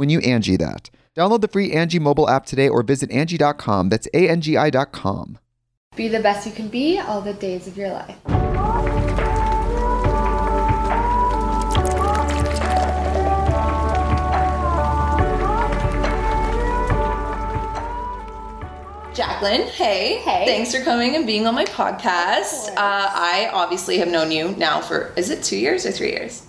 when you Angi that. Download the free Angi mobile app today or visit Angi.com. That's A-N-G-I dot com. Be the best you can be all the days of your life. Jaclyn, hey. Hey. Thanks for coming and being on my podcast. Uh, I obviously have known you now for, is it two years or three years?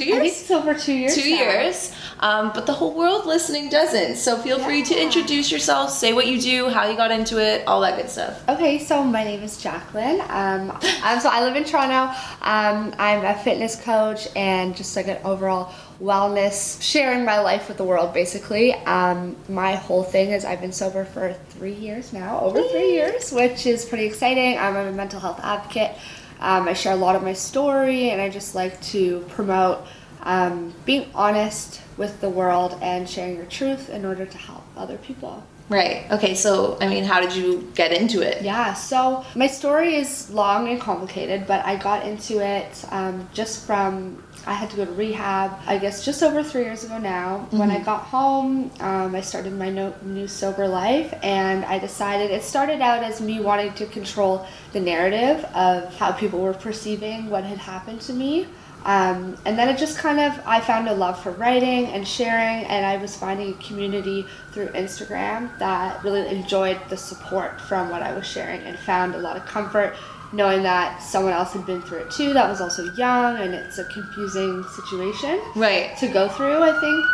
Two years? I think it's over two years. two now. years. Um, but the whole world listening doesn't. So feel free to introduce yourself, say what you do, how you got into it, all that good stuff. Okay, so my name is Jaclyn. Um, um, so I live in Toronto. Um, I'm a fitness coach and just like an overall wellness, sharing my life with the world basically. Um, my whole thing is I've been sober for three years now, over three years, which is pretty exciting. I'm a mental health advocate. Um, I share a lot of my story and I just like to promote um, being honest with the world and sharing your truth in order to help other people. Right. Okay, so, I mean, how did you get into it? Yeah, so my story is long and complicated, but I got into it um, just from I had to go to rehab, I guess just over three years ago now. When I got home, um, I started my no, new sober life, and I decided it started out as me wanting to control the narrative of how people were perceiving what had happened to me. Um, and then it just kind of, I found a love for writing and sharing, and I was finding a community through Instagram that really enjoyed the support from what I was sharing and found a lot of comfort knowing that someone else had been through it too that was also young and it's a confusing situation Right. to go through, I think.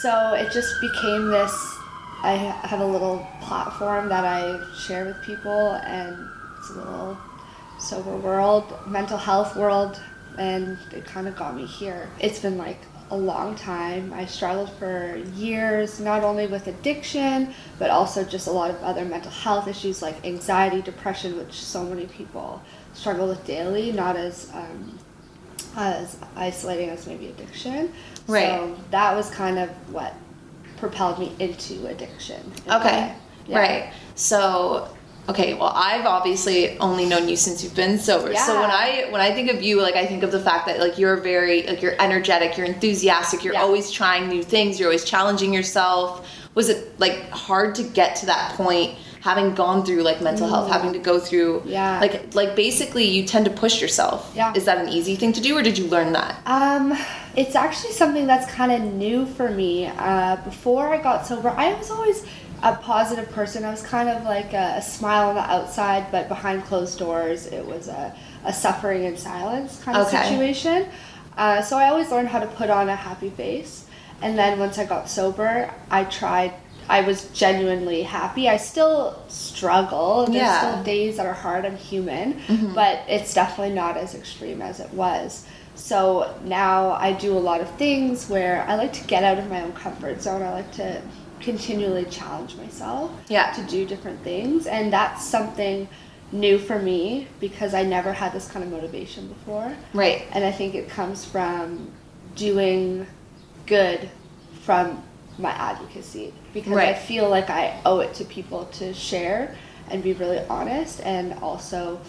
So it just became this I have a little platform that I share with people, and it's a little sober world, mental health world, and it kind of got me here. It's been like a long time. I struggled for years, not only with addiction, but also just a lot of other mental health issues like anxiety, depression, which so many people struggle with daily, not as um, as isolating as maybe addiction. Right. So that was kind of what propelled me into addiction. in Okay. Yeah. Right. So, okay, well, I've obviously only known you since you've been sober. yeah. So when I when I think of you, like I think of the fact that like you're very like you're energetic, you're enthusiastic, you're Yeah. always trying new things, you're always challenging yourself. Was it like hard to get to that point having gone through like mental health, having to go through Mm. Yeah. like like basically you tend to push yourself. Yeah. Is that an easy thing to do or did you learn that? Um, it's actually something that's kind of new for me. Uh, before I got sober, I was always a positive person. I was kind of like a, a smile on the outside, but behind closed doors, it was a, a suffering in silence kind of Okay. situation. Uh, so I always learned how to put on a happy face. And then once I got sober, I tried. I was genuinely happy. I still struggle. There's Yeah. still days that are hard. I'm human, but it's definitely not as extreme as it was. So now I do a lot of things where I like to get out of my own comfort zone. I like to continually challenge myself Yeah. to do different things, and that's something new for me because I never had this kind of motivation before. Right. And I think it comes from doing good from my advocacy because I feel like I owe it to people to share and be really honest and also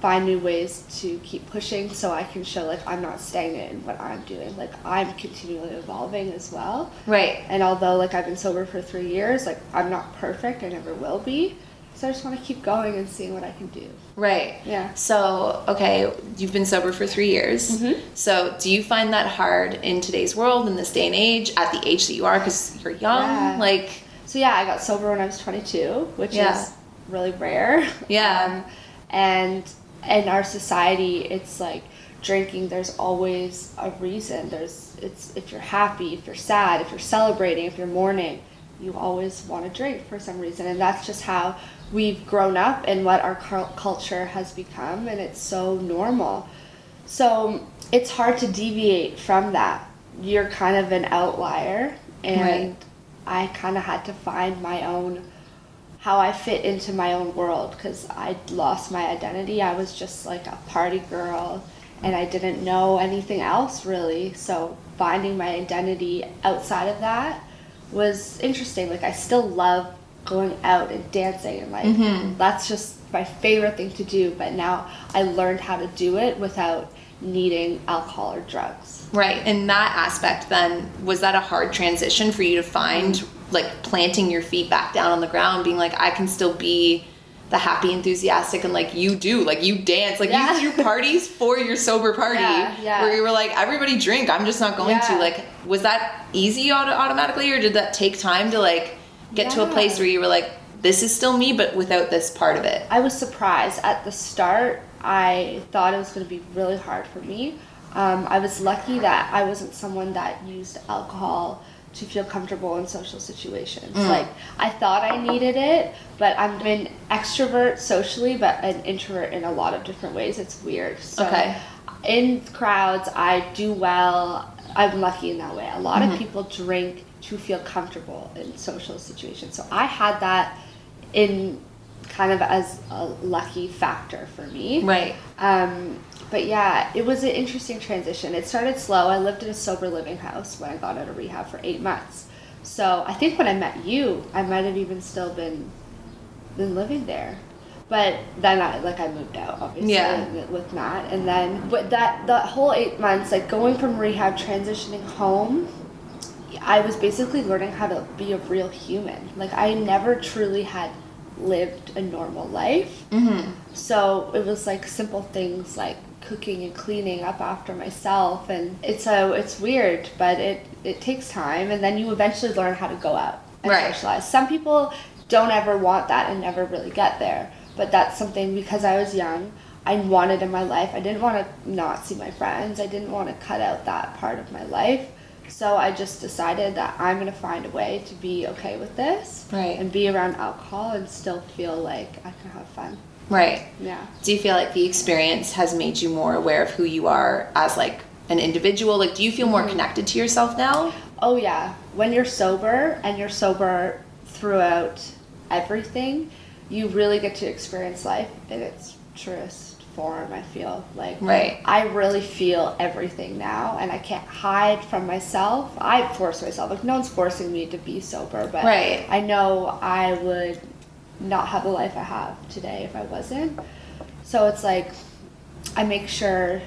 find new ways to keep pushing so I can show like I'm not stagnant in what I'm doing. Like I'm continually evolving as well. Right. And although like I've been sober for three years, like I'm not perfect. I never will be. So I just want to keep going and seeing what I can do. Right. Yeah. So, okay, you've been sober for three years. Mhm. So, do you find that hard in today's world, in this day and age, at the age that you are, because you're young? Yeah. Like, So yeah, I got sober when I was 22, which Yeah. is really rare. Yeah. Um, and in our society, it's like drinking. There's always a reason. There's it's if you're happy, if you're sad, if you're celebrating, if you're mourning, you always want to drink for some reason, and that's just how we've grown up and what our culture has become, and it's so normal. So it's hard to deviate from that. You're kind of an outlier, and Right. I kind of had to find my own how I fit into my own world because I lost my identity. I was just like a party girl, and I didn't know anything else really. So finding my identity outside of that was interesting. Like I still love going out and dancing, and like mm-hmm. that's just my favorite thing to do. But now I learned how to do it without needing alcohol or drugs. right. In that aspect, then, was that a hard transition for you to find, like, planting your feet back down on the ground, being like, I can still be the happy, enthusiastic, and like you do, like you dance, like Yeah. you threw parties for your sober party, Yeah, yeah. where you were like, everybody drink, I'm just not going to. Like, was that easy auto- automatically, or did that take time to like get to a place where you were like, this is still me, but without this part of it? I was surprised at the start. I thought it was going to be really hard for me. Um, I was lucky that I wasn't someone that used alcohol to feel comfortable in social situations. Mm. Like I thought I needed it, but I'm an extrovert socially, but an introvert in a lot of different ways. It's weird. So Okay. in crowds, I do well. I'm lucky in that way. A lot Mm-hmm. of people drink to feel comfortable in social situations. So I had that in kind of as a lucky factor for me. Right. Um, but yeah, it was an interesting transition. It started slow. I lived in a sober living house when I got out of rehab for eight months. So I think when I met you, I might have even still been been living there. But then I like I moved out obviously Yeah. with Matt, and then but that that whole eight months, like going from rehab transitioning home, I was basically learning how to be a real human. Like I never truly had lived a normal life. Mm-hmm. So it was like simple things like cooking and cleaning up after myself and it's so it's weird, but it it takes time and then you eventually learn how to go out and Right. socialize. Some people don't ever want that and never really get there, but that's something because I was young, I wanted in my life. I didn't want to not see my friends. I didn't want to cut out that part of my life. So I just decided that I'm going to find a way to be okay with this Right. and be around alcohol and still feel like I can have fun. Right. Yeah. Do you feel like the experience has made you more aware of who you are as like an individual? Like, do you feel more Mm-hmm. connected to yourself now? Oh yeah. When you're sober and you're sober throughout everything, you really get to experience life in its truest form, I feel. Like Right. I really feel everything now and I can't hide from myself. I force myself. Like no one's forcing me to be sober, but Right. I know I would not have the life I have today if I wasn't. So it's like I make sure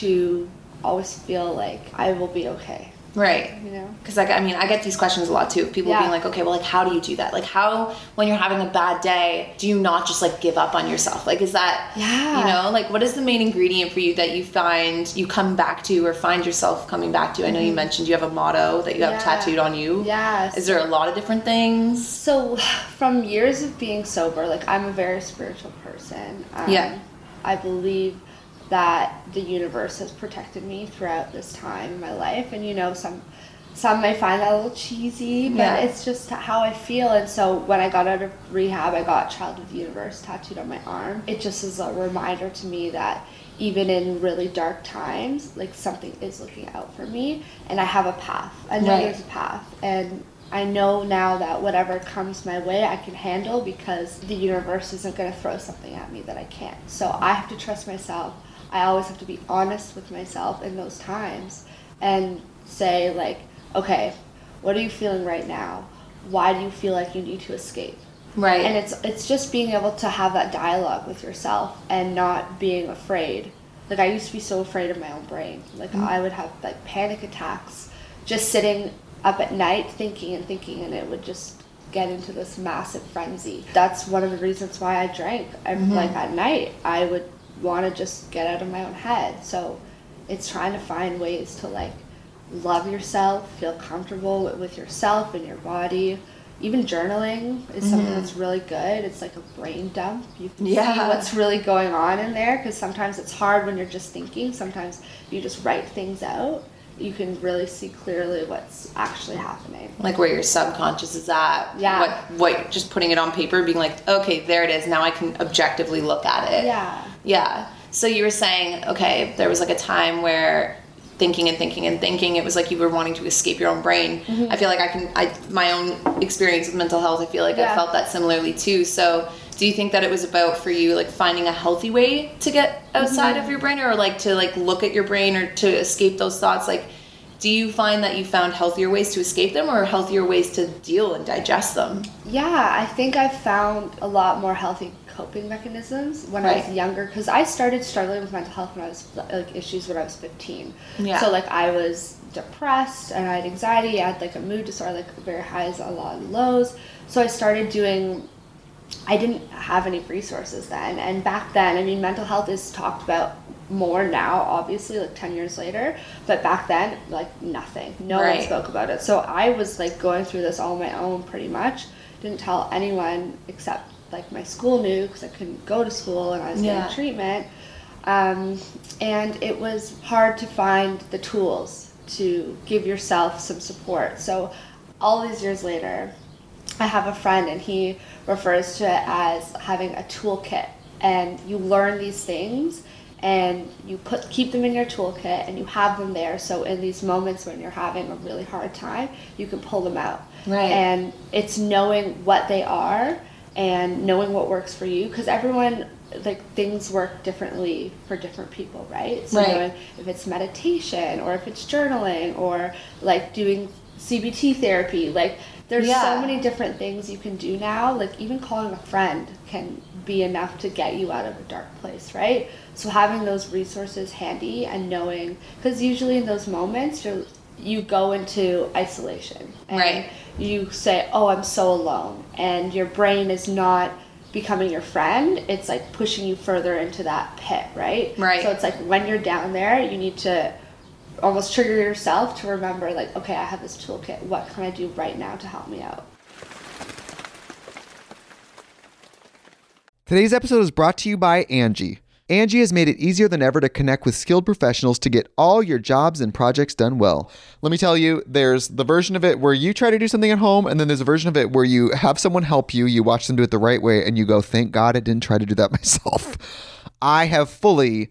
to always feel like I will be okay, Right. you know? Because like I mean, I get these questions a lot too. People Yeah. being like, okay, well, like, how do you do that? Like, how when you're having a bad day, do you not just like give up on yourself? Like, is that Yeah. you know, like, what is the main ingredient for you that you find you come back to or find yourself coming back to? I know you mentioned you have a motto that you have Mm-hmm. Yeah. tattooed on you. Yes. Is there a lot of different things? So, from years of being sober, like I'm a very spiritual person. Um, Yeah. I believe that the universe has protected me throughout this time in my life, and you know, some some may find that a little cheesy, but Yeah. it's just how I feel. And so, when I got out of rehab, I got "Child of the Universe" tattooed on my arm. It just is a reminder to me that even in really dark times, like something is looking out for me, and I have a path. I know Right. there's a path, and I know now that whatever comes my way, I can handle because the universe isn't going to throw something at me that I can't. So I have to trust myself. I always have to be honest with myself in those times and say, like, okay, what are you feeling right now? Why do you feel like you need to escape? Right. And it's it's just being able to have that dialogue with yourself and not being afraid. Like I used to be so afraid of my own brain. Like Mm-hmm. I would have like panic attacks just sitting up at night thinking and thinking and it would just get into this massive frenzy. That's one of the reasons why I drank. I'm Mm-hmm. like at night I would want to just get out of my own head. So it's trying to find ways to like love yourself, feel comfortable with, yourself and your body. Even journaling is something mm-hmm. that's really good. It's like a brain dump. You can see what's really going on in there because sometimes it's hard when you're just thinking. Sometimes you just write things out, you can really see clearly what's actually happening. like where your subconscious is at. Yeah. What what just putting it on paper, being like, okay, there it is. Now I can objectively look at it. Yeah. Yeah. So you were saying, okay, there was like a time where thinking and thinking and thinking, it was like you were wanting to escape your own brain. Mm-hmm. I feel like I can, I my own experience with mental health, I feel like I felt that similarly too. So do you think that it was about for you like finding a healthy way to get outside Mm-hmm. of your brain or like to like look at your brain or to escape those thoughts? Like, do you find that you found healthier ways to escape them or healthier ways to deal and digest them? Yeah, I think I found a lot more healthy coping mechanisms when I was younger because I started struggling with mental health when I was like issues when I was 15. Yeah. So like I was depressed and I had anxiety, I had like a mood disorder, like very highs, a lot of lows. So I started doing I didn't have any resources then. And back then, I mean, mental health is talked about more now, obviously, like 10 years later. But back then, like nothing. No Right. one spoke about it. So I was like going through this all on my own pretty much. Didn't tell anyone except like my school knew because I couldn't go to school and I was Yeah. getting treatment. Um, and it was hard to find the tools to give yourself some support. So all these years later, I have a friend and he refers to it as having a toolkit and you learn these things and you put keep them in your toolkit and you have them there so in these moments when you're having a really hard time you can pull them out Right. and it's knowing what they are and knowing what works for you because everyone like things work differently for different people right so Right. if it's meditation or if it's journaling or like doing CBT therapy like there's Yeah. so many different things you can do now like even calling a friend can be enough to get you out of a dark place right so having those resources handy and knowing because usually in those moments you're you go into isolation and Right. you say oh i'm so alone and your brain is not becoming your friend it's like pushing you further into that pit right Right. so it's like when you're down there you need to almost trigger yourself to remember like okay i have this toolkit what can i do right now to help me out Today's episode is brought to you by Angi. Angi has made it easier than ever to connect with skilled professionals to get all your jobs and projects done well. Let me tell you, there's the version of it where you try to do something at home, and then there's a version of it where you have someone help you, you watch them do it the right way, and you go, thank God I didn't try to do that myself. I have fully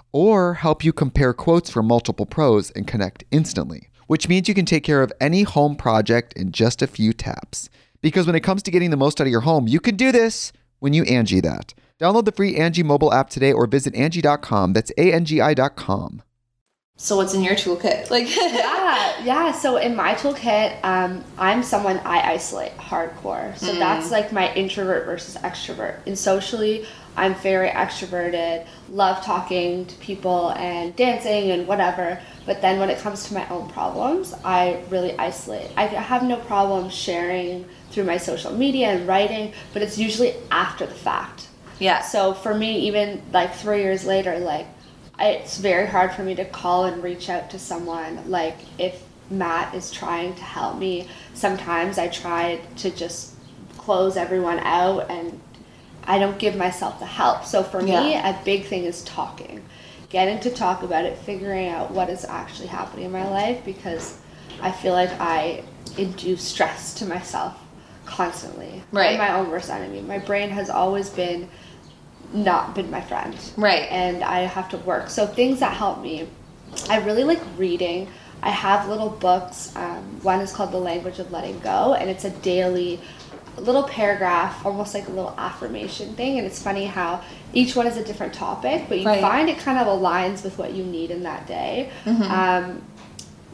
or help you compare quotes from multiple pros and connect instantly, which means you can take care of any home project in just a few taps. Because when it comes to getting the most out of your home, you can do this when you Angi that. Download the free Angi mobile app today or visit Angi.com. That's A-N-G-I dot com. So what's in your toolkit? Like yeah, yeah. So in my toolkit, um, I'm someone I isolate hardcore. So that's like my introvert versus extrovert. And socially, I'm very extroverted, love talking to people and dancing and whatever. But then when it comes to my own problems, I really isolate. I have no problem sharing through my social media and writing, but it's usually after the fact. Yeah. So for me, even like three years later, like it's very hard for me to call and reach out to someone. Like if Matt is trying to help me, sometimes I try to just close everyone out and I don't give myself the help. So for me, Yeah. a big thing is talking. Getting to talk about it, figuring out what is actually happening in my life because I feel like I induce stress to myself constantly. Right. I'm my own worst enemy. My brain has always been not been my friend. Right. And I have to work. So things that help me, I really like reading. I have little books. Um, one is called The Language of Letting Go, and it's a daily little paragraph, almost like a little affirmation thing. And it's funny how each one is a different topic, but you Right. find it kind of aligns with what you need in that day. Mm-hmm. Um,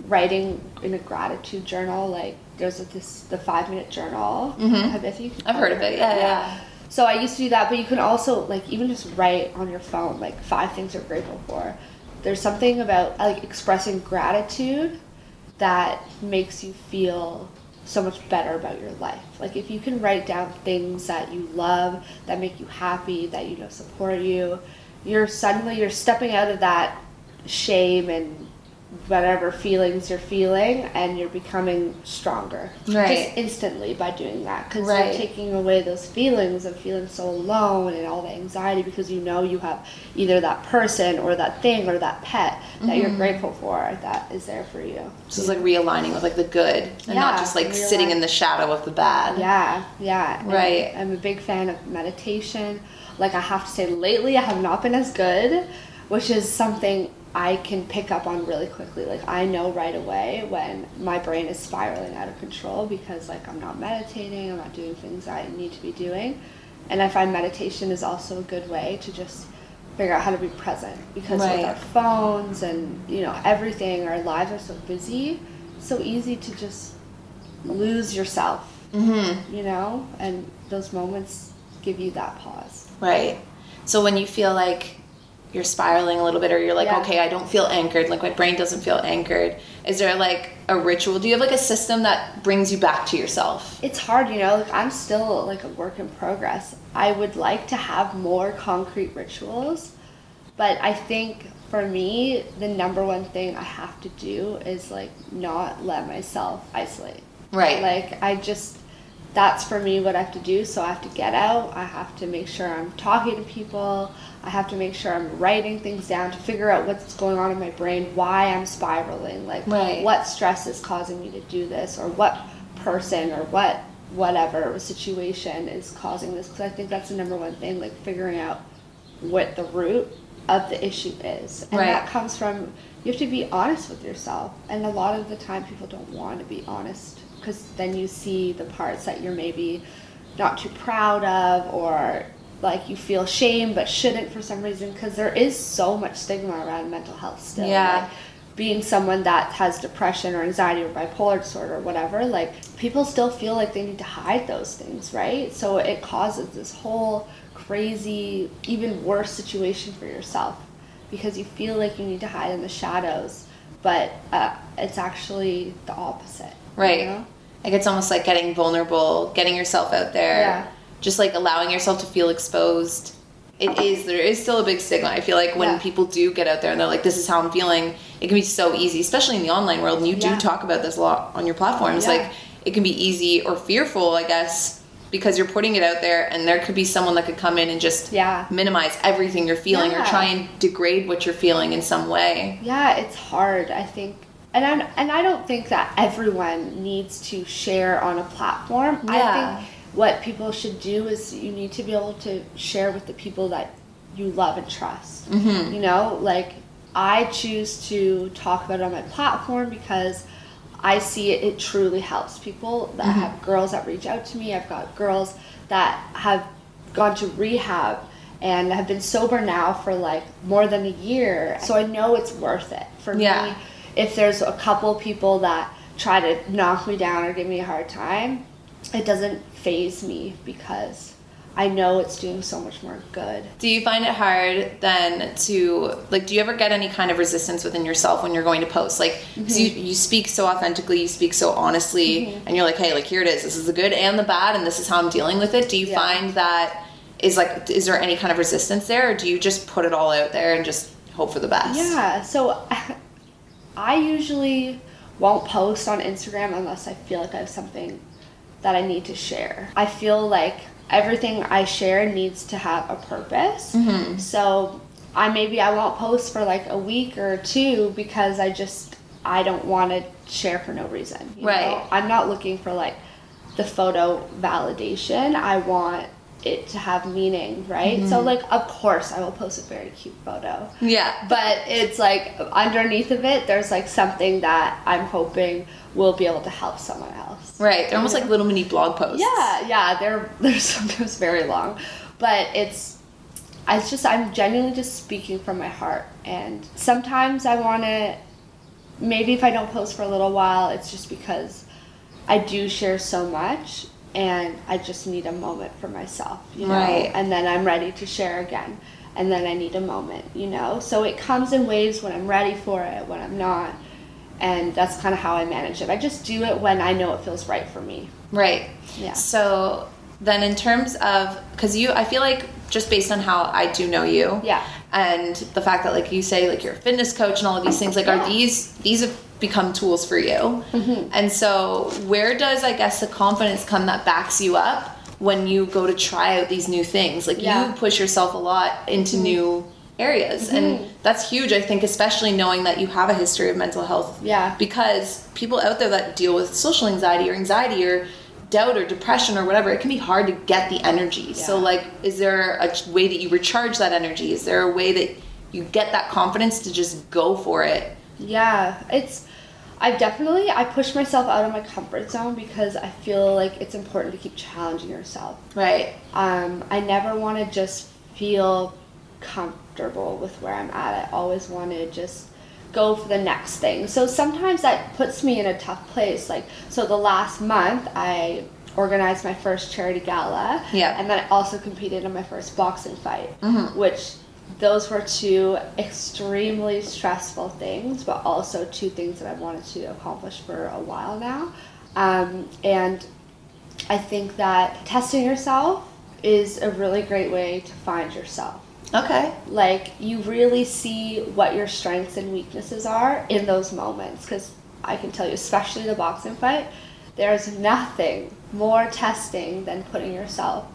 writing in a gratitude journal, like there's a, this the five minute journal. Have if you Mm-hmm. I've heard of it, yeah, yeah. So I used to do that, but you can also like even just write on your phone like five things you're grateful for. There's something about like expressing gratitude that makes you feel so much better about your life. Like if you can write down things that you love, that make you happy, that you know support you, you're suddenly you're stepping out of that shame and whatever feelings you're feeling and you're becoming stronger Right. just instantly by doing that because Right. you're taking away those feelings of feeling so alone and all the anxiety because you know you have either that person or that thing or that pet that you're Mm-hmm. grateful for that is there for you So it's like realigning with like the good and not just like realign. sitting in the shadow of the bad. yeah yeah And Right. i'm a big fan of meditation like i have to say lately i have not been as good which is something i can pick up on really quickly like i know right away when my brain is spiraling out of control because like i'm not meditating i'm not doing things i need to be doing and i find meditation is also a good way to just figure out how to be present because Right. with our phones and you know everything our lives are so busy so easy to just lose yourself Mm-hmm. you know and those moments give you that pause Right. So when you feel like you're spiraling a little bit or you're like, Yeah. okay, I don't feel anchored, like my brain doesn't feel anchored, is there like a ritual? Do you have like a system that brings you back to yourself? it's hard you know like i'm still like a work in progress i would like to have more concrete rituals but i think for me the number one thing i have to do is like not let myself isolate Right. like i just that's for me what i have to do. So i have to get out. I have to make sure i'm talking to people. I have to make sure i'm writing things down to figure out what's going on in my brain why i'm spiraling like Right. what stress is causing me to do this or what person or what whatever situation is causing this. Because i think that's the number one thing like figuring out what the root of the issue is. And Right. that comes from you have to be honest with yourself. And a lot of the time people don't want to be honest because then you see the parts that you're maybe not too proud of or like you feel shame but shouldn't for some reason because there is so much stigma around mental health still Yeah. like, being someone that has depression or anxiety or bipolar disorder or whatever, like people still feel like they need to hide those things, right? So it causes this whole crazy, even worse situation for yourself because you feel like you need to hide in the shadows, but uh, it's actually the opposite. You Right. know? Like it's almost like getting vulnerable, getting yourself out there, Yeah. just like allowing yourself to feel exposed. It is there is still a big stigma. I feel like when Yeah. people do get out there and they're like, "This is how I'm feeling," it can be so easy, especially in the online world. And you do talk about this a lot on your platforms. Yeah. Like it can be easy or fearful, I guess, because you're putting it out there, and there could be someone that could come in and just Yeah. minimize everything you're feeling or try and degrade what you're feeling in some way. Yeah, it's hard. I think, and I and I don't think that everyone needs to share on a platform. Yeah. I think what people should do is you need to be able to share with the people that you love and trust. Mm-hmm. You know, like I choose to talk about it on my platform because I see it, it truly helps people that have girls that reach out to me. I've got girls that have gone to rehab and have been sober now for like more than a year. So I know it's worth it for Yeah. me. If there's a couple people that try to knock me down or give me a hard time, it doesn't phase me because I know it's doing so much more good. Do you find it hard then to like? Do you ever get any kind of resistance within yourself when you're going to post? Like, 'cause you mm-hmm. you speak so authentically, you speak so honestly, mm-hmm. and you're like, hey, like here it is. This is the good and the bad, and this is how I'm dealing with it. Do you Yeah. find that is like is there any kind of resistance there or do you just put it all out there and just hope for the best Yeah, so I usually won't post on Instagram unless I feel like I have something that I need to share. I feel like everything I share needs to have a purpose. Mm-hmm. So I maybe I won't post for like a week or two because I just I don't want to share for no reason. you Right. know? I'm not looking for like the photo validation. I want it to have meaning, right? Mm-hmm. So like of course I will post a very cute photo. Yeah. But it's like underneath of it there's like something that i'm hoping will be able to help someone else. Right. They're almost like little mini blog posts. Yeah yeah. They're they're sometimes very long. But it's it's just i'm genuinely just speaking from my heart. And sometimes i want to maybe if i don't post for a little while it's just because i do share so much and i just need a moment for myself you know Right. and then i'm ready to share again and then i need a moment you know so it comes in waves when i'm ready for it when i'm not and that's kind of how i manage it i just do it when i know it feels right for me Right. Yeah. So then, in terms of, because you, I feel like just based on how I do know you, Yeah. and the fact that like you say like you're a fitness coach and all of these things, like Yeah. are these these become tools for you? Mm-hmm. And so, where does I guess the confidence come that backs you up when you go to try out these new things? Like Yeah. Mm-hmm. you push yourself a lot into new areas and that's huge i think especially knowing that you have a history of mental health Yeah. because people out there that deal with social anxiety or anxiety or doubt or depression or whatever it can be hard to get the energy so like is there a way that you recharge that energy is there a way that you get that confidence to just go for it Yeah, it's. I definitely I push myself out of my comfort zone because I feel like it's important to keep challenging yourself. right Um, I never want to just feel comfortable with where I'm at. I always want to just go for the next thing. So sometimes that puts me in a tough place. Like so, the last month I organized my first charity gala. Yeah. And then I also competed in my first boxing fight, which those were two extremely stressful things, but also two things that I wanted to accomplish for a while now. Um, and I think that testing yourself is a really great way to find yourself. okay Like, you really see what your strengths and weaknesses are in those moments. Because I can tell you, especially the boxing fight, there's nothing more testing than putting yourself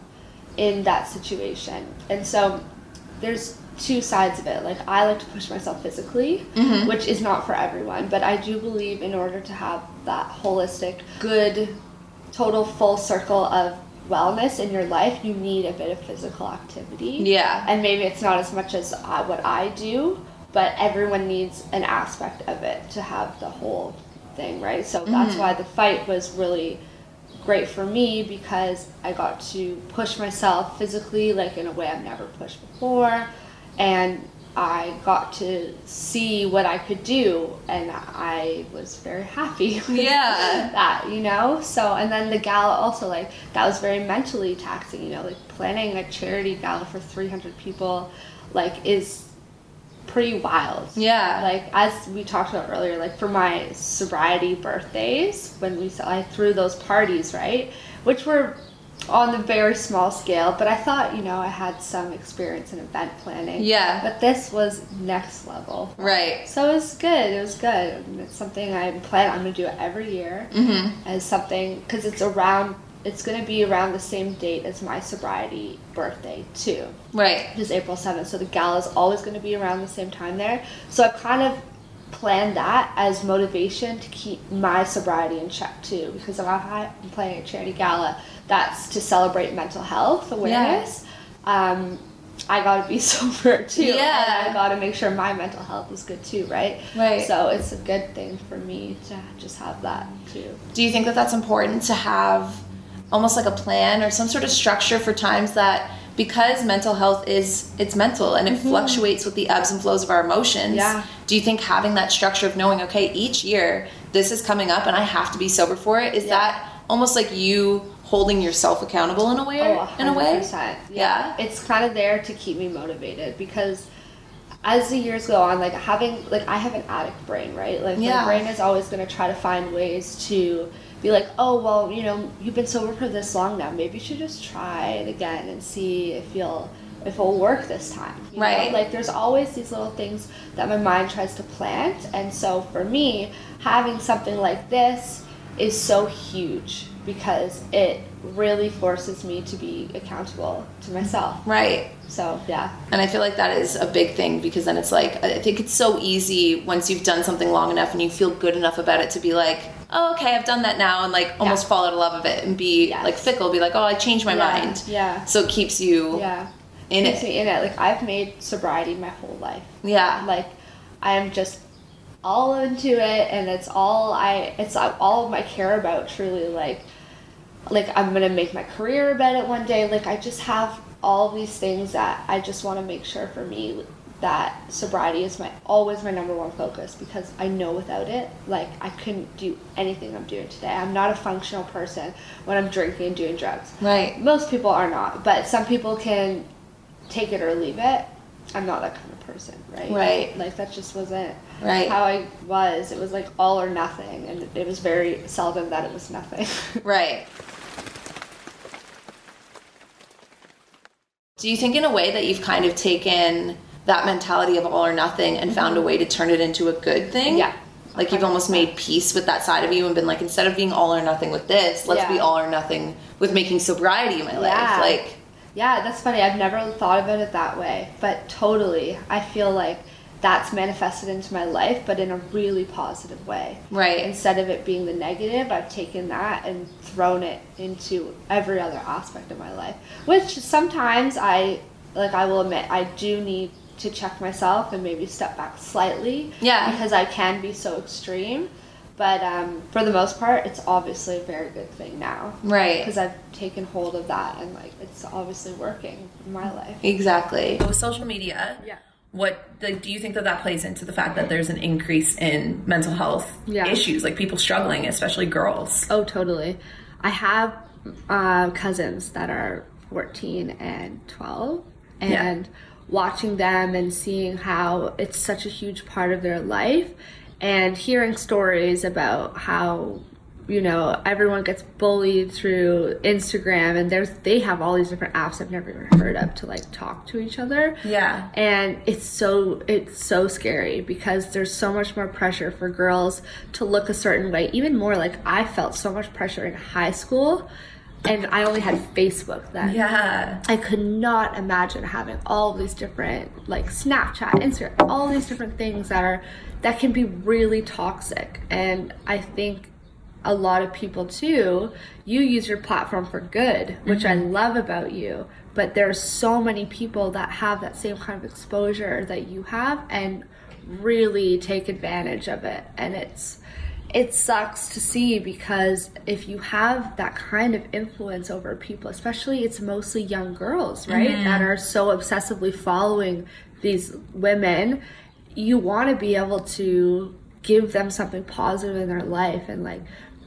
in that situation. And so, there's two sides of it. Like, I like to push myself physically, mm-hmm. which is not for everyone, but I do believe in order to have that holistic, good, total full circle of wellness in your life, you need a bit of physical activity. Yeah. And maybe it's not as much as I, what I do, but everyone needs an aspect of it to have the whole thing, right? So that's mm-hmm. why the fight was really great for me because I got to push myself physically like in a way I've never pushed before and I got to see what I could do and I was very happy with Yeah. that, you know? So and then the gala also like that was very mentally taxing, you know, like planning a charity gala for 300 people like is pretty wild. Yeah. Like as we talked about earlier, like for my sobriety birthdays, when we I threw those parties, right, which were on the very small scale, but I thought you know I had some experience in event planning. Yeah. But this was next level. right So it was good. It was good. And it's something I plan. I'm gonna do it every year mm-hmm. as something because it's around. It's gonna be around the same date as my sobriety birthday too right which is April 7th. So the gala is always going to be around the same time there. So I kind of planned that as motivation to keep my sobriety in check too. Because if I'm playing a charity gala, that's to celebrate mental health awareness. Um, I gotta be sober too. Yeah. And I gotta make sure my mental health is good too, right? Right. So it's a good thing for me to just have that too. do you think that that's important to have almost like a plan or some sort of structure for times that because mental health is it's mental and it fluctuates with the ebbs and flows of our emotions Yeah. do you think having that structure of knowing okay each year this is coming up and i have to be sober for it is Yeah. that almost like you holding yourself accountable in a way Oh, in a way Yeah. Yeah. It's kind of there to keep me motivated because as the years go on, like having like I have an addict brain, right? Like Yeah. my brain is always going to try to find ways to be like, oh well, you know, you've been sober for this long now. Maybe you should just try it again and see if you'll if it'll work this time. you know? Right. Like there's always these little things that my mind tries to plant, and so for me, having something like this is so huge because it really forces me to be accountable to myself. Right. So yeah. And I feel like that is a big thing because then it's like I think it's so easy once you've done something long enough and you feel good enough about it to be like, oh, okay, I've done that now, and like almost Yeah. fall out of love of it and be Yes. like fickle, be like, oh, I changed my Yeah, mind. yeah. So it keeps you Yeah. in Keeps it. me in it. Like I've made sobriety my whole life. Yeah. Like I am just all into it and it's all I it's all I care about truly like like I'm gonna make my career about it one day. Like I just have all these things that I just want to make sure for me that sobriety is my always my number one focus because I know without it, like I couldn't do anything I'm doing today. I'm not a functional person when I'm drinking and doing drugs. Right. Most people are not, but some people can take it or leave it. I'm not that kind of person, right? Right. Like that just wasn't Right. how I was. It was like all or nothing, and it was very seldom that it was nothing. Right. Do you think, in a way, that you've kind of taken that mentality of all or nothing and found a way to turn it into a good thing? Yeah. Like you've almost made peace with that side of you and been like, instead of being all or nothing with this, let's Yeah. be all or nothing with making sobriety in my Yeah. life. Like, yeah, that's funny. I've never thought about it that way, but totally, I feel like that's manifested into my life, but in a really positive way. Right. Instead of it being the negative, I've taken that and thrown it into every other aspect of my life. Which sometimes I, like, I will admit, I do need to check myself and maybe step back slightly. Yeah. Because I can be so extreme. But um, for the most part, it's obviously a very good thing now. Right. Because I've taken hold of that and, like, it's obviously working in my life. exactly. with social media Yeah. What like, do you think that that plays into the fact that there's an increase in mental health Yeah. issues like people struggling especially girls Oh, totally. I have uh, cousins that are 14 and 12, and watching them and seeing how it's such a huge part of their life, and hearing stories about how you know everyone gets bullied through Instagram, and there's they have all these different apps I've never even heard of to like talk to each other. Yeah. and it's so it's so scary because there's so much more pressure for girls to look a certain way even more like i felt so much pressure in high school and i only had facebook then yeah i could not imagine having all these different like snapchat instagram all these different things that are that can be really toxic and i think a lot of people too you use your platform for good which i mm-hmm. love about you. But there's so many people that have that same kind of exposure that you have and really take advantage of it. And it's it sucks to see because if you have that kind of influence over people, especially it's mostly young girls, right, that mm-hmm. are so obsessively following these women, you want to be able to give them something positive in their life. And like,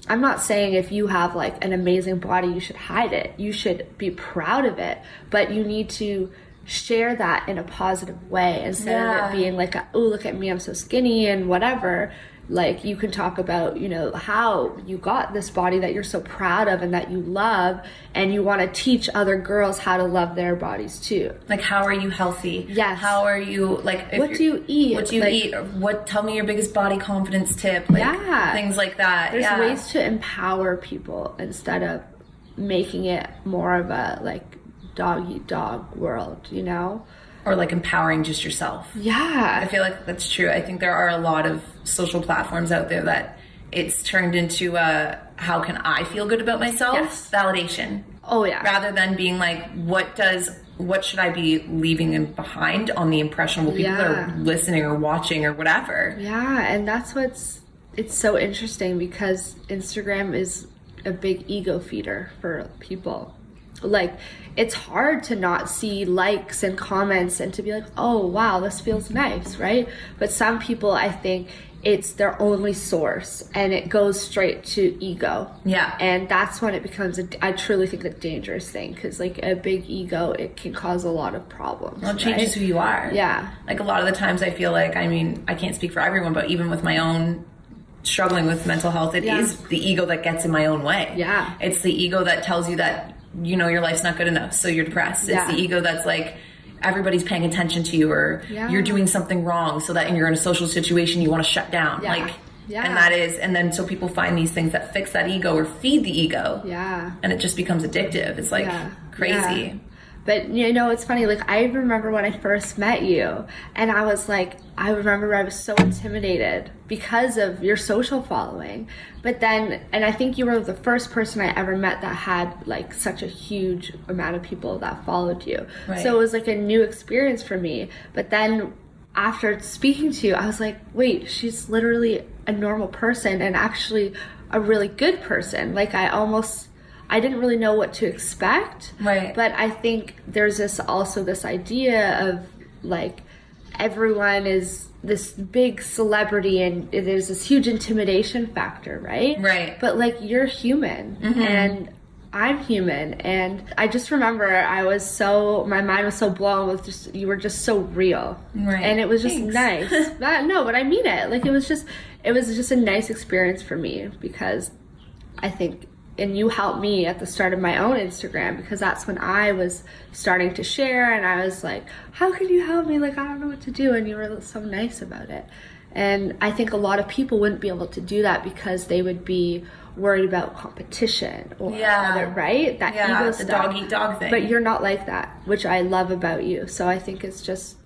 I'm not saying if you have like an amazing body, you should hide it. You should be proud of it, but you need to share that in a positive way instead Yeah. of it being like, oh, look at me, I'm so skinny and whatever like you can talk about you know how you got this body that you're so proud of and that you love and you want to teach other girls how to love their bodies too like how are you healthy Yes. how are you like if What do you eat? what do you Like- eat what tell me your biggest body confidence tip like Yeah. things like that there's yeah ways to empower people instead of making it more of a like dog eat dog world you know or like empowering just yourself yeah I feel like that's true. I think there are a lot of social platforms out there that it's turned into a how can I feel good about myself Yes. validation oh yeah rather than being like what does what should I be leaving behind on the impressionable people that are listening or watching or whatever. Yeah, and that's what's it's so interesting because Instagram is a big ego feeder for people. Like it's hard to not see likes and comments and to be like, "Oh, wow, this feels nice," right? But some people I think it's their only source and it goes straight to ego. Yeah. And that's when it becomes a I truly think a dangerous thing cuz like a big ego it can cause a lot of problems. Well, it changes right? who you are. Yeah. Like a lot of the times I feel like, I mean, I can't speak for everyone, but even with my own struggling with mental health, it is Yeah. the ego that gets in my own way. Yeah. It's the ego that tells you that you know your life's not good enough, so you're depressed. Yeah. It's the ego that's like everybody's paying attention to you or Yeah. you're doing something wrong so that you're in a social situation you want to shut down. Yeah. Like Yeah. and that is and then so people find these things that fix that ego or feed the ego. Yeah. And it just becomes addictive. It's like Yeah. crazy. Yeah. But you know, it's funny. Like I remember when I first met you, and I was like, I remember I was so intimidated because of your social following. But then, and I think you were the first person I ever met that had like such a huge amount of people that followed you. Right. So it was like a new experience for me. But then after speaking to you, I was like, wait, she's literally a normal person and actually a really good person. Like I almost I didn't really know what to expect. Right. But I think there's this also this idea of like everyone is this big celebrity and there's this huge intimidation factor, right? Right. But like you're human mm-hmm. and I'm human and I just remember I was so my mind was so blown with just you were just so real. Right. And it was just Thanks. nice. That- no, but I mean it. Like it was just it was just a nice experience for me because I think and you helped me at the start of my own Instagram because that's when I was starting to share and I was like, How can you help me? Like I don't know what to do and you were so nice about it. And I think a lot of people wouldn't be able to do that because they would be worried about competition or Yeah. other right? That Yeah, ego the stuff. dog eat dog thing. But you're not like that, which I love about you. So I think it's just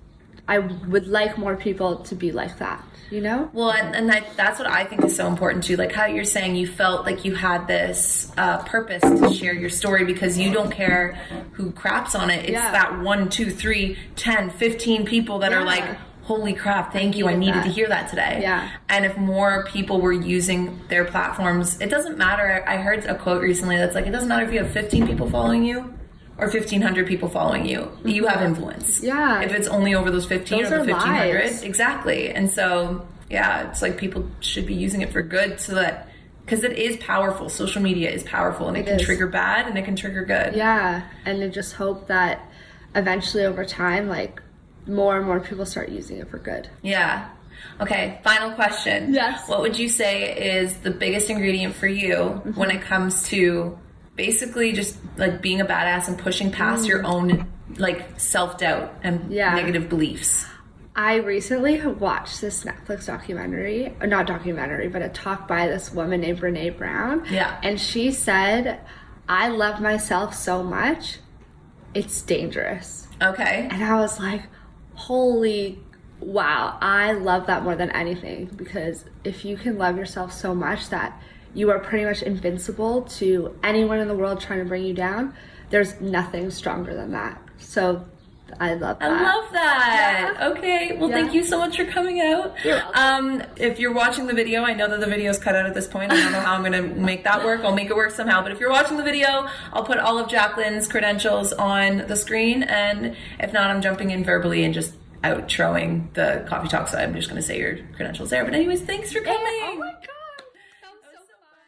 I would like more people to be like that, you know? Well, and, and that, that's what I think is so important too. Like how you're saying you felt like you had this uh, purpose to share your story because you don't care who craps on it. It's Yeah. that one, two, three, ten, fifteen people that are like, holy crap, thank you. I needed needed to hear that today. Yeah. And if more people were using their platforms, it doesn't matter. I heard a quote recently that's like, it doesn't matter if you have 15 people following you. Or 1,500 people following you. You have influence. Yeah. If it's only over those 15 Those or the 1,500, lives. Exactly. And so, yeah, it's like people should be using it for good so that, because it is powerful. Social media is powerful and it, It can is. trigger bad and it can trigger good. Yeah, and I just hope that eventually over time, like more and more people start using it for good. Yeah. Okay, final question. Yes. What would you say is the biggest ingredient for you Mm-hmm. when it comes to basically just like being a badass and pushing past your own like self doubt and Mm. Yeah. negative beliefs? I recently watched this Netflix documentary, not documentary, but a talk by this woman named Brene Brown. Yeah. And she said, I love myself so much, it's dangerous. Okay. And I was like, holy wow, I love that more than anything because if you can love yourself so much that you are pretty much invincible to anyone in the world trying to bring you down, there's nothing stronger than that. So I love that. I love that. Okay. Well, Yeah. thank you so much for coming out. You're. Um, if you're watching the video, I know that the video is cut out at this point. I don't know how I'm going to make that work. I'll make it work somehow. But if you're watching the video, I'll put all of Jaclyn's credentials on the screen. And if not, I'm jumping in verbally and just outroing the coffee talk. So I'm just going to say your credentials there. But anyways, thanks for coming. Oh my god. That was so fun.